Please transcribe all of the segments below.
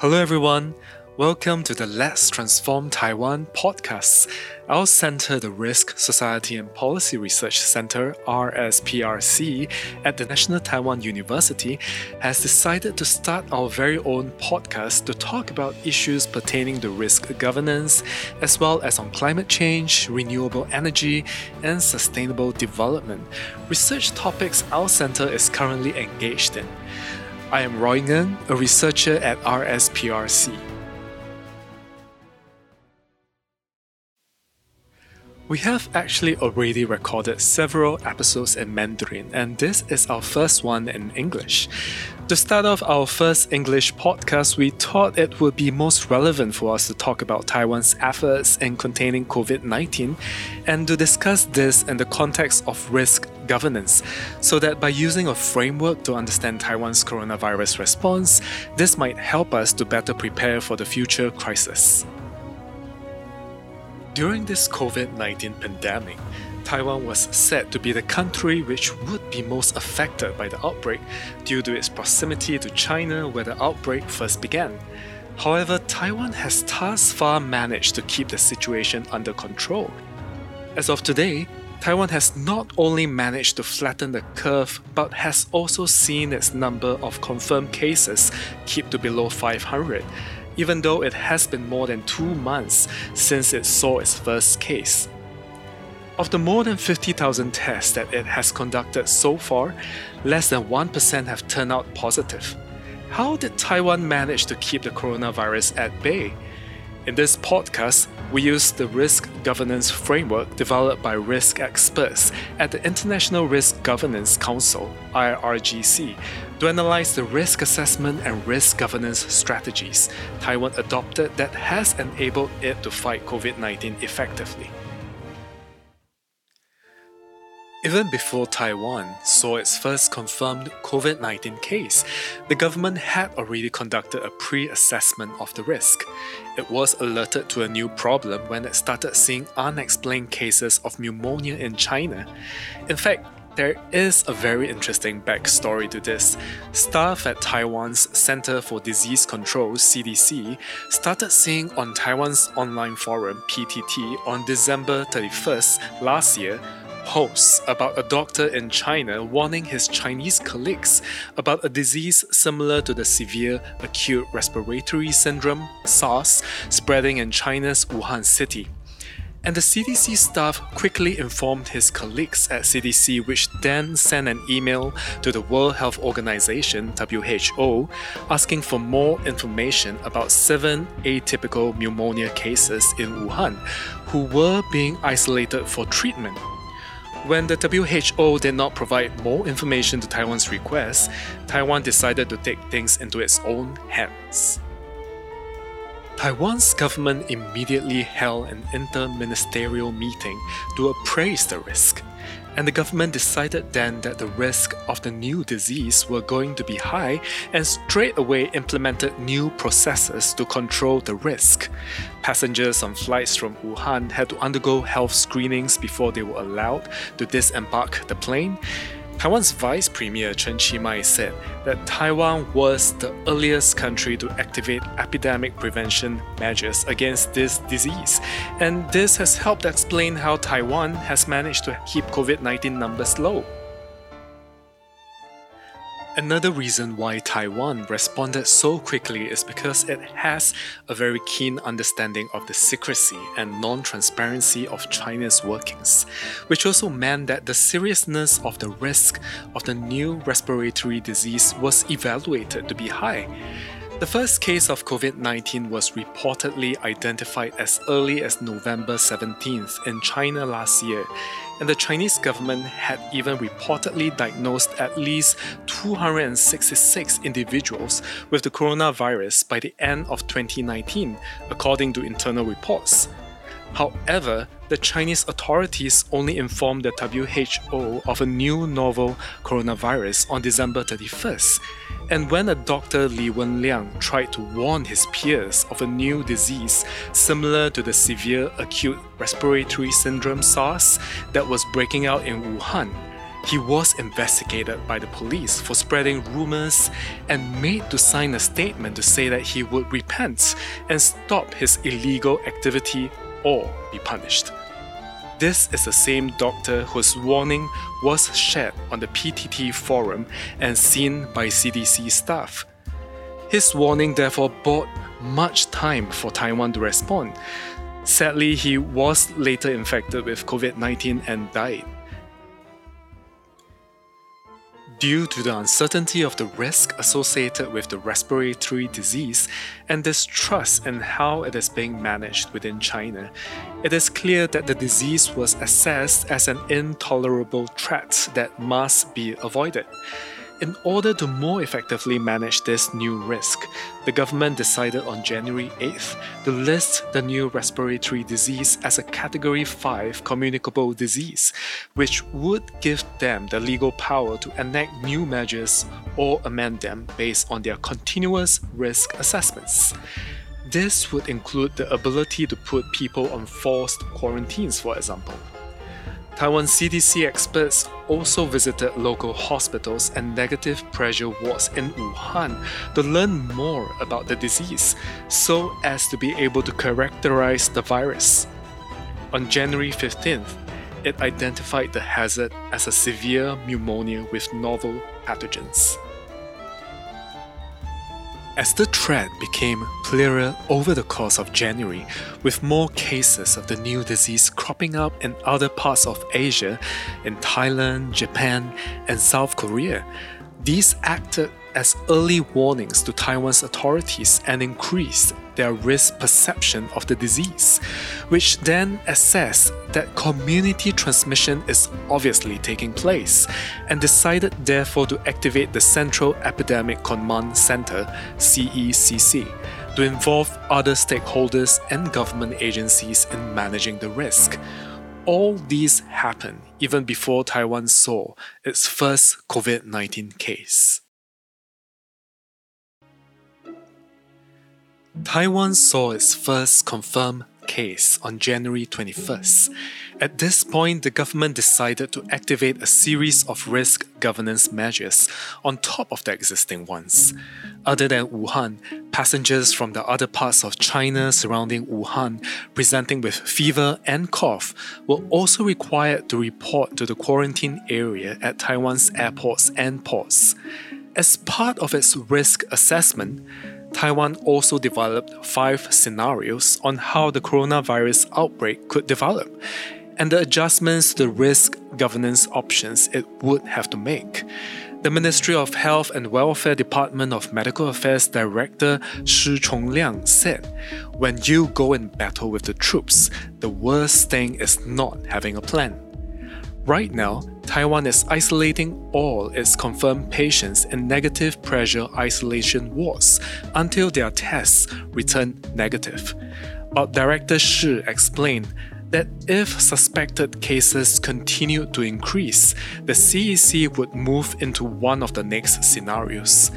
Hello, everyone. Welcome to the Let's Transform Taiwan podcast. Our center, the Risk, Society and Policy Research Center, RSPRC, at the National Taiwan University, has decided to start our very own podcast to talk about issues pertaining to risk governance, as well as on climate change, renewable energy, and sustainable development, research topics our center is currently engaged in. I am Roy a researcher at RSPRC. We have actually already recorded several episodes in Mandarin, and this is our first one in English. To start off our first English podcast, we thought it would be most relevant for us to talk about Taiwan's efforts in containing COVID 19 and to discuss this in the context of risk governance, so that by using a framework to understand Taiwan's coronavirus response, this might help us to better prepare for the future crisis. During this COVID 19 pandemic, Taiwan was said to be the country which would be most affected by the outbreak due to its proximity to China where the outbreak first began. However, Taiwan has thus far managed to keep the situation under control. As of today, Taiwan has not only managed to flatten the curve but has also seen its number of confirmed cases keep to below 500 even though it has been more than two months since it saw its first case. Of the more than 50,000 tests that it has conducted so far, less than 1% have turned out positive. How did Taiwan manage to keep the coronavirus at bay? In this podcast, we use the risk governance framework developed by risk experts at the International Risk Governance Council, IRGC, to analyze the risk assessment and risk governance strategies Taiwan adopted that has enabled it to fight COVID 19 effectively. Even before Taiwan saw its first confirmed COVID 19 case, the government had already conducted a pre assessment of the risk. It was alerted to a new problem when it started seeing unexplained cases of pneumonia in China. In fact, there is a very interesting backstory to this. Staff at Taiwan's Center for Disease Control, CDC, started seeing on Taiwan's online forum, PTT, on December 31st last year posts about a doctor in China warning his Chinese colleagues about a disease similar to the severe acute respiratory syndrome, SARS, spreading in China's Wuhan city. And the CDC staff quickly informed his colleagues at CDC, which then sent an email to the World Health Organization, WHO, asking for more information about seven atypical pneumonia cases in Wuhan who were being isolated for treatment. When the WHO did not provide more information to Taiwan's request, Taiwan decided to take things into its own hands. Taiwan's government immediately held an inter-ministerial meeting to appraise the risk and the government decided then that the risk of the new disease were going to be high and straight away implemented new processes to control the risk. Passengers on flights from Wuhan had to undergo health screenings before they were allowed to disembark the plane Taiwan's Vice Premier Chen Chi-mai said that Taiwan was the earliest country to activate epidemic prevention measures against this disease, and this has helped explain how Taiwan has managed to keep COVID 19 numbers low. Another reason why Taiwan responded so quickly is because it has a very keen understanding of the secrecy and non transparency of China's workings, which also meant that the seriousness of the risk of the new respiratory disease was evaluated to be high. The first case of COVID 19 was reportedly identified as early as November 17th in China last year, and the Chinese government had even reportedly diagnosed at least 266 individuals with the coronavirus by the end of 2019, according to internal reports. However, the Chinese authorities only informed the WHO of a new novel coronavirus on December 31st. And when a Dr. Li Wenliang tried to warn his peers of a new disease similar to the severe acute respiratory syndrome SARS that was breaking out in Wuhan, He was investigated by the police for spreading rumors and made to sign a statement to say that he would repent and stop his illegal activity or be punished. This is the same doctor whose warning was shared on the PTT forum and seen by CDC staff. His warning therefore bought much time for Taiwan to respond. Sadly, he was later infected with COVID 19 and died. Due to the uncertainty of the risk associated with the respiratory disease and distrust in how it is being managed within China, it is clear that the disease was assessed as an intolerable threat that must be avoided. In order to more effectively manage this new risk, the government decided on January 8th to list the new respiratory disease as a Category 5 communicable disease, which would give them the legal power to enact new measures or amend them based on their continuous risk assessments. This would include the ability to put people on forced quarantines, for example. Taiwan CDC experts also visited local hospitals and negative pressure wards in Wuhan to learn more about the disease so as to be able to characterize the virus. On January 15th, it identified the hazard as a severe pneumonia with novel pathogens. As the threat became clearer over the course of January, with more cases of the new disease cropping up in other parts of Asia, in Thailand, Japan, and South Korea, these acted as early warnings to Taiwan's authorities and increased their risk perception of the disease, which then assessed that community transmission is obviously taking place and decided therefore to activate the Central Epidemic Command Center CECC to involve other stakeholders and government agencies in managing the risk. All these happened even before Taiwan saw its first COVID 19 case. Taiwan saw its first confirmed case on January 21st. At this point, the government decided to activate a series of risk governance measures on top of the existing ones. Other than Wuhan, passengers from the other parts of China surrounding Wuhan presenting with fever and cough were also required to report to the quarantine area at Taiwan's airports and ports. As part of its risk assessment, Taiwan also developed five scenarios on how the coronavirus outbreak could develop and the adjustments to the risk governance options it would have to make. The Ministry of Health and Welfare Department of Medical Affairs Director Shi Chongliang said, When you go in battle with the troops, the worst thing is not having a plan. Right now, Taiwan is isolating all its confirmed patients in negative pressure isolation wards until their tests return negative. But Director Shi explained that if suspected cases continue to increase, the CEC would move into one of the next scenarios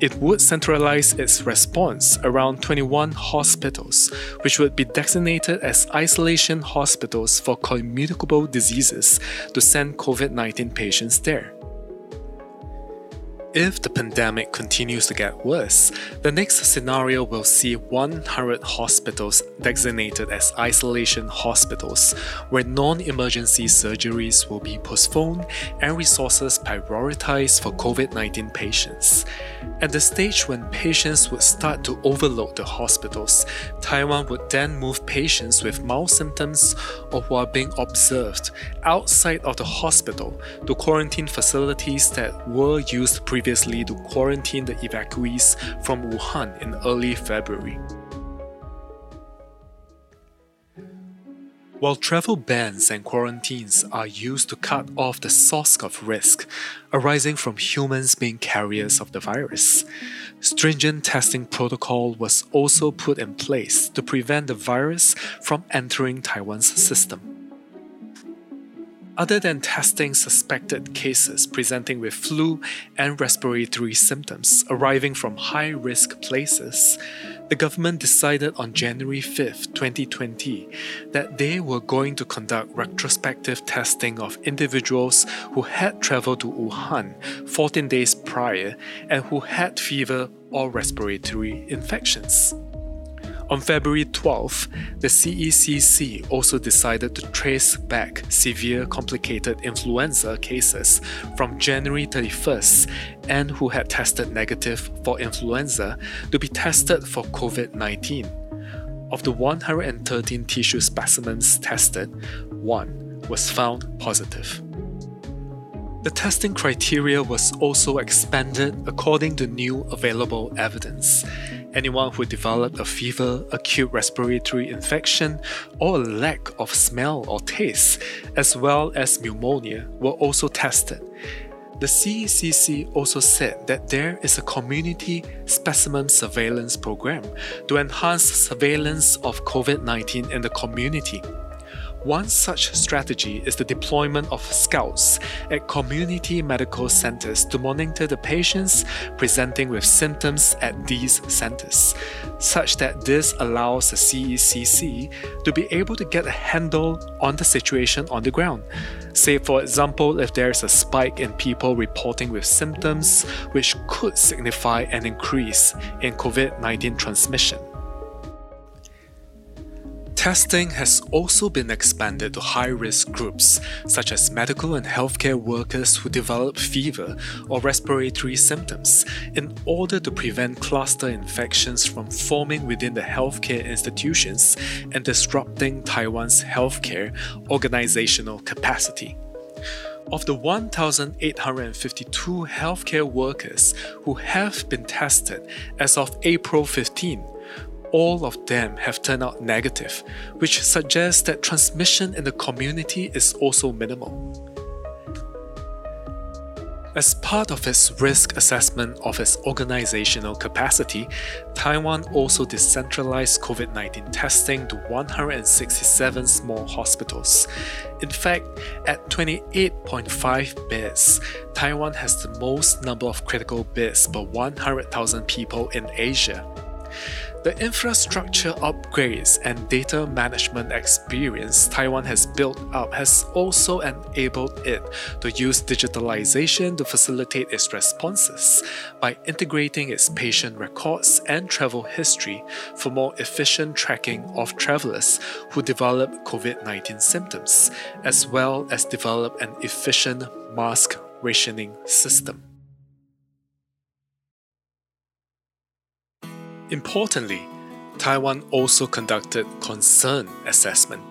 it would centralize its response around 21 hospitals, which would be designated as isolation hospitals for communicable diseases to send COVID 19 patients there. If the pandemic continues to get worse, the next scenario will see 100 hospitals designated as isolation hospitals, where non emergency surgeries will be postponed and resources prioritized for COVID 19 patients. At the stage when patients would start to overload the hospitals, Taiwan would then move patients with mild symptoms or who are being observed outside of the hospital to quarantine facilities that were used previously to quarantine the evacuees from Wuhan in early February. While travel bans and quarantines are used to cut off the source of risk arising from humans being carriers of the virus, stringent testing protocol was also put in place to prevent the virus from entering Taiwan's system. Other than testing suspected cases presenting with flu and respiratory symptoms arriving from high risk places, the government decided on January 5, 2020, that they were going to conduct retrospective testing of individuals who had traveled to Wuhan 14 days prior and who had fever or respiratory infections. On February 12, the CECC also decided to trace back severe complicated influenza cases from January 31st and who had tested negative for influenza to be tested for COVID 19. Of the 113 tissue specimens tested, one was found positive. The testing criteria was also expanded according to new available evidence Anyone who developed a fever, acute respiratory infection, or a lack of smell or taste, as well as pneumonia, were also tested. The CECC also said that there is a community specimen surveillance program to enhance surveillance of COVID 19 in the community. One such strategy is the deployment of scouts at community medical centers to monitor the patients presenting with symptoms at these centers, such that this allows the CECC to be able to get a handle on the situation on the ground. Say, for example, if there is a spike in people reporting with symptoms which could signify an increase in COVID 19 transmission. Testing has also been expanded to high risk groups, such as medical and healthcare workers who develop fever or respiratory symptoms, in order to prevent cluster infections from forming within the healthcare institutions and disrupting Taiwan's healthcare organizational capacity. Of the 1,852 healthcare workers who have been tested as of April 15, all of them have turned out negative, which suggests that transmission in the community is also minimal. As part of its risk assessment of its organizational capacity, Taiwan also decentralized COVID 19 testing to 167 small hospitals. In fact, at 28.5 beds, Taiwan has the most number of critical beds per 100,000 people in Asia. The infrastructure upgrades and data management experience Taiwan has built up has also enabled it to use digitalization to facilitate its responses by integrating its patient records and travel history for more efficient tracking of travelers who develop COVID 19 symptoms, as well as develop an efficient mask rationing system. Importantly, Taiwan also conducted concern assessment.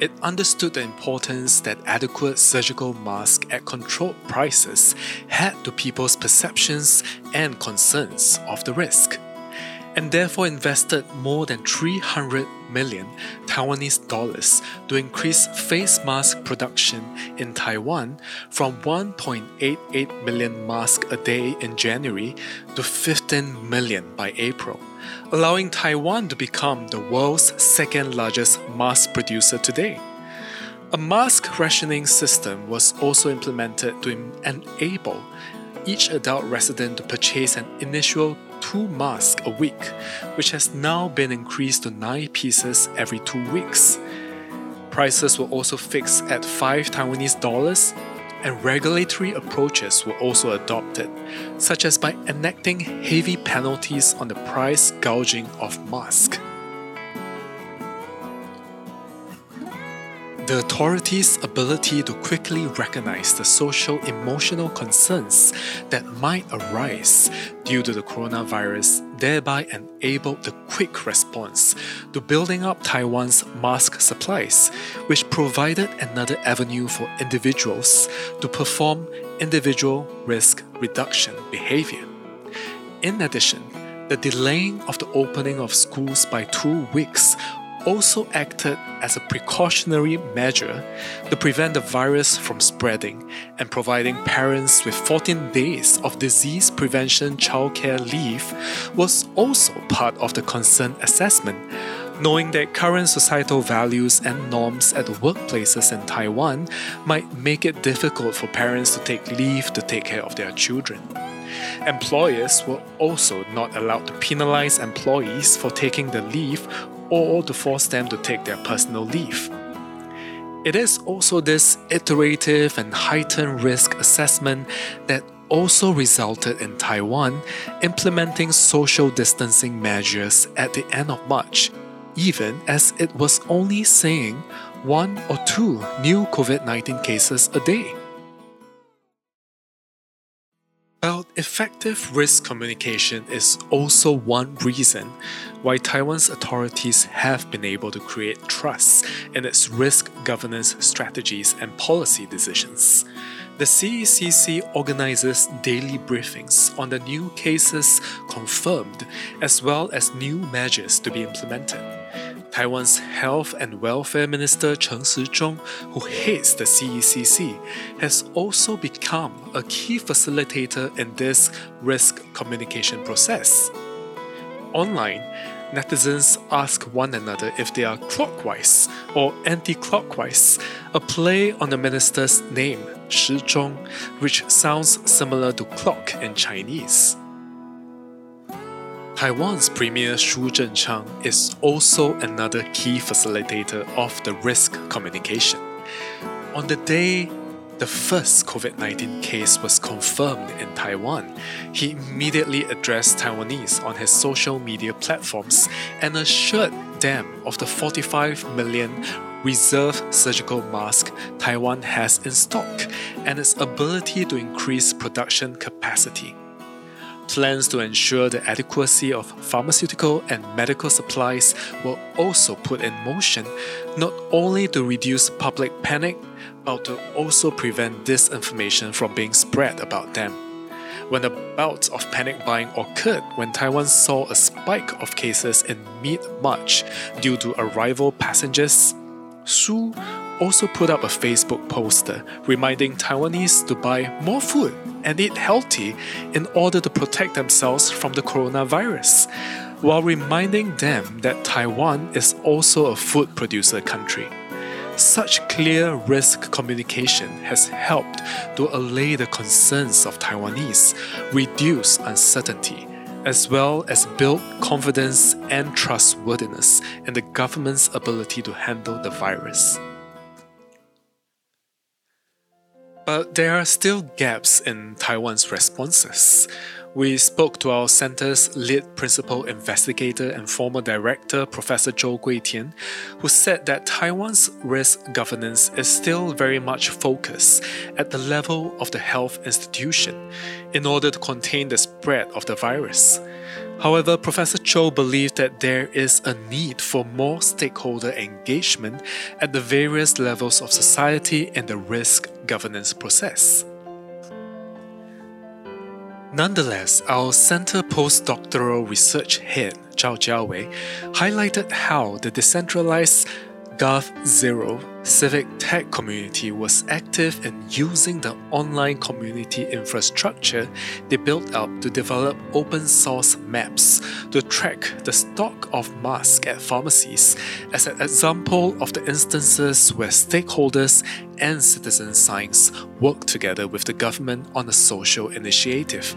It understood the importance that adequate surgical masks at controlled prices had to people's perceptions and concerns of the risk and therefore invested more than 300 million Taiwanese dollars to increase face mask production in Taiwan from 1.88 million masks a day in January to 15 million by April, allowing Taiwan to become the world's second largest mask producer today. A mask rationing system was also implemented to enable each adult resident to purchase an initial two masks a week, which has now been increased to nine pieces every two weeks. Prices were also fixed at 5 Taiwanese dollars, and regulatory approaches were also adopted, such as by enacting heavy penalties on the price gouging of masks. The authorities' ability to quickly recognize the social emotional concerns that might arise due to the coronavirus thereby enabled the quick response to building up Taiwan's mask supplies, which provided another avenue for individuals to perform individual risk reduction behavior. In addition, the delaying of the opening of schools by two weeks also acted as a precautionary measure to prevent the virus from spreading and providing parents with 14 days of disease prevention childcare leave was also part of the concern assessment, knowing that current societal values and norms at workplaces in Taiwan might make it difficult for parents to take leave to take care of their children. Employers were also not allowed to penalize employees for taking the leave or to force them to take their personal leave. It is also this iterative and heightened risk assessment that also resulted in Taiwan implementing social distancing measures at the end of March, even as it was only seeing one or two new COVID 19 cases a day. Effective risk communication is also one reason why Taiwan's authorities have been able to create trust in its risk governance strategies and policy decisions. The CECC organizes daily briefings on the new cases confirmed as well as new measures to be implemented. Taiwan's Health and Welfare Minister Chen Shizhong, who heads the CECC, has also become a key facilitator in this risk communication process. Online, netizens ask one another if they are clockwise or anti clockwise, a play on the minister's name, Shizhong, which sounds similar to clock in Chinese. Taiwan's Premier Su Zhenchang is also another key facilitator of the risk communication. On the day the first COVID 19 case was confirmed in Taiwan, he immediately addressed Taiwanese on his social media platforms and assured them of the 45 million reserve surgical mask Taiwan has in stock and its ability to increase production capacity plans to ensure the adequacy of pharmaceutical and medical supplies were also put in motion, not only to reduce public panic, but to also prevent disinformation from being spread about them. When a bout of panic buying occurred when Taiwan saw a spike of cases in mid March due to arrival passengers, Su also put up a Facebook poster reminding Taiwanese to buy more food and eat healthy in order to protect themselves from the coronavirus, while reminding them that Taiwan is also a food producer country. Such clear risk communication has helped to allay the concerns of Taiwanese, reduce uncertainty, as well as build confidence and trustworthiness in the government's ability to handle the virus. But there are still gaps in Taiwan's responses. We spoke to our center's lead principal investigator and former director, Professor Zhou Guitian, who said that Taiwan's risk governance is still very much focused at the level of the health institution in order to contain the spread of the virus. However, Professor Cho believed that there is a need for more stakeholder engagement at the various levels of society in the risk governance process. Nonetheless, our center postdoctoral research head, Zhao Jiawei, highlighted how the decentralized Gov Zero civic tech community was active in using the online community infrastructure they built up to develop open source maps to track the stock of masks at pharmacies as an example of the instances where stakeholders and citizen science work together with the government on a social initiative.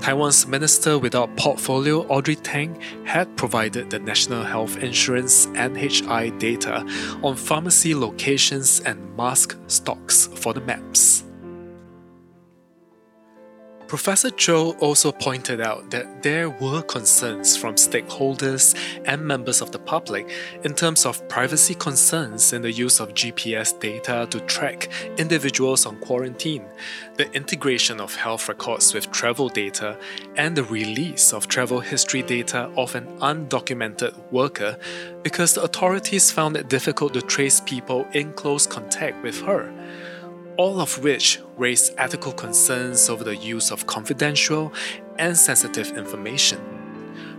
Taiwan's Minister without portfolio Audrey Tang had provided the National Health Insurance NHI data on pharmacy locations and mask stocks for the maps. Professor Cho also pointed out that there were concerns from stakeholders and members of the public in terms of privacy concerns in the use of GPS data to track individuals on quarantine, the integration of health records with travel data, and the release of travel history data of an undocumented worker because the authorities found it difficult to trace people in close contact with her all of which raise ethical concerns over the use of confidential and sensitive information.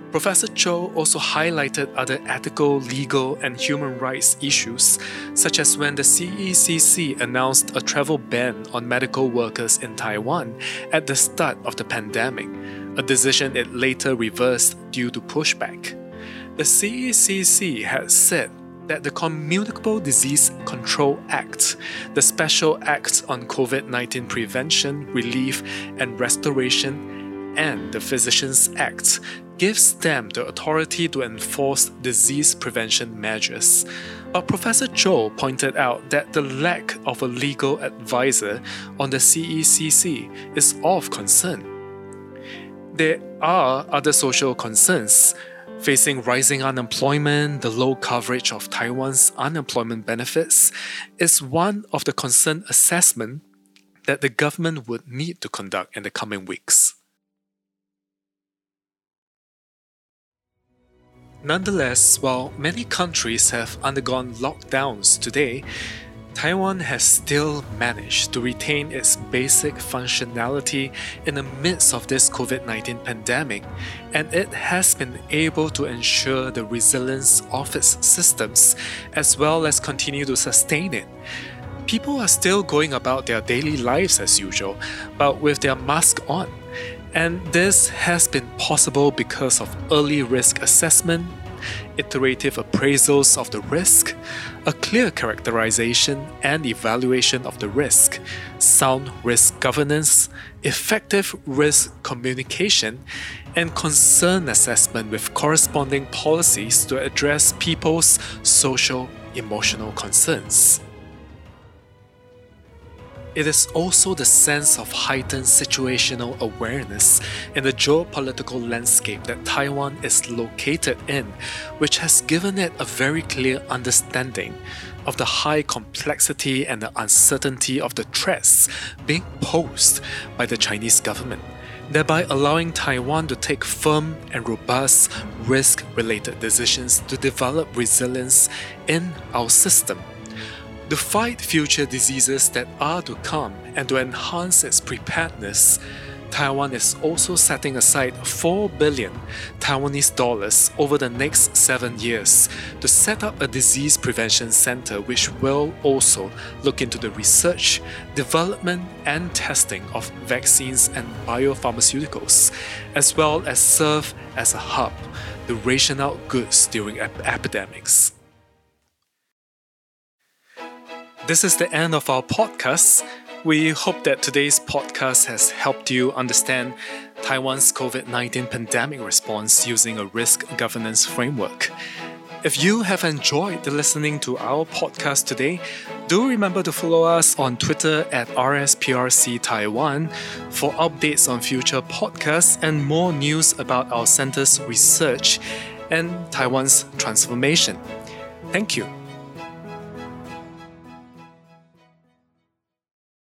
Professor Cho also highlighted other ethical, legal, and human rights issues, such as when the CECC announced a travel ban on medical workers in Taiwan at the start of the pandemic, a decision it later reversed due to pushback. the CECC has said that the Communicable Disease Control Act, the Special Act on COVID 19 Prevention, Relief, and Restoration, and the Physicians Act gives them the authority to enforce disease prevention measures. But Professor Zhou pointed out that the lack of a legal advisor on the CECC is of concern. There are other social concerns Facing rising unemployment, the low coverage of Taiwan's unemployment benefits is one of the concern assessment that the government would need to conduct in the coming weeks. Nonetheless, while many countries have undergone lockdowns today, Taiwan has still managed to retain its basic functionality in the midst of this COVID 19 pandemic, and it has been able to ensure the resilience of its systems as well as continue to sustain it. People are still going about their daily lives as usual, but with their mask on. And this has been possible because of early risk assessment, iterative appraisals of the risk, a clear characterization and evaluation of the risk, sound risk governance, effective risk communication, and concern assessment with corresponding policies to address people's social emotional concerns. It is also the sense of heightened situational awareness in the geopolitical landscape that Taiwan is located in, which has given it a very clear understanding of the high complexity and the uncertainty of the threats being posed by the Chinese government, thereby allowing Taiwan to take firm and robust risk related decisions to develop resilience in our system to fight future diseases that are to come and to enhance its preparedness, Taiwan is also setting aside 4 billion Taiwanese dollars over the next 7 years to set up a disease prevention center which will also look into the research, development and testing of vaccines and biopharmaceuticals, as well as serve as a hub to ration out goods during ep- epidemics. This is the end of our podcast. We hope that today's podcast has helped you understand Taiwan's COVID 19 pandemic response using a risk governance framework. If you have enjoyed listening to our podcast today, do remember to follow us on Twitter at RSPRC Taiwan for updates on future podcasts and more news about our center's research and Taiwan's transformation. Thank you.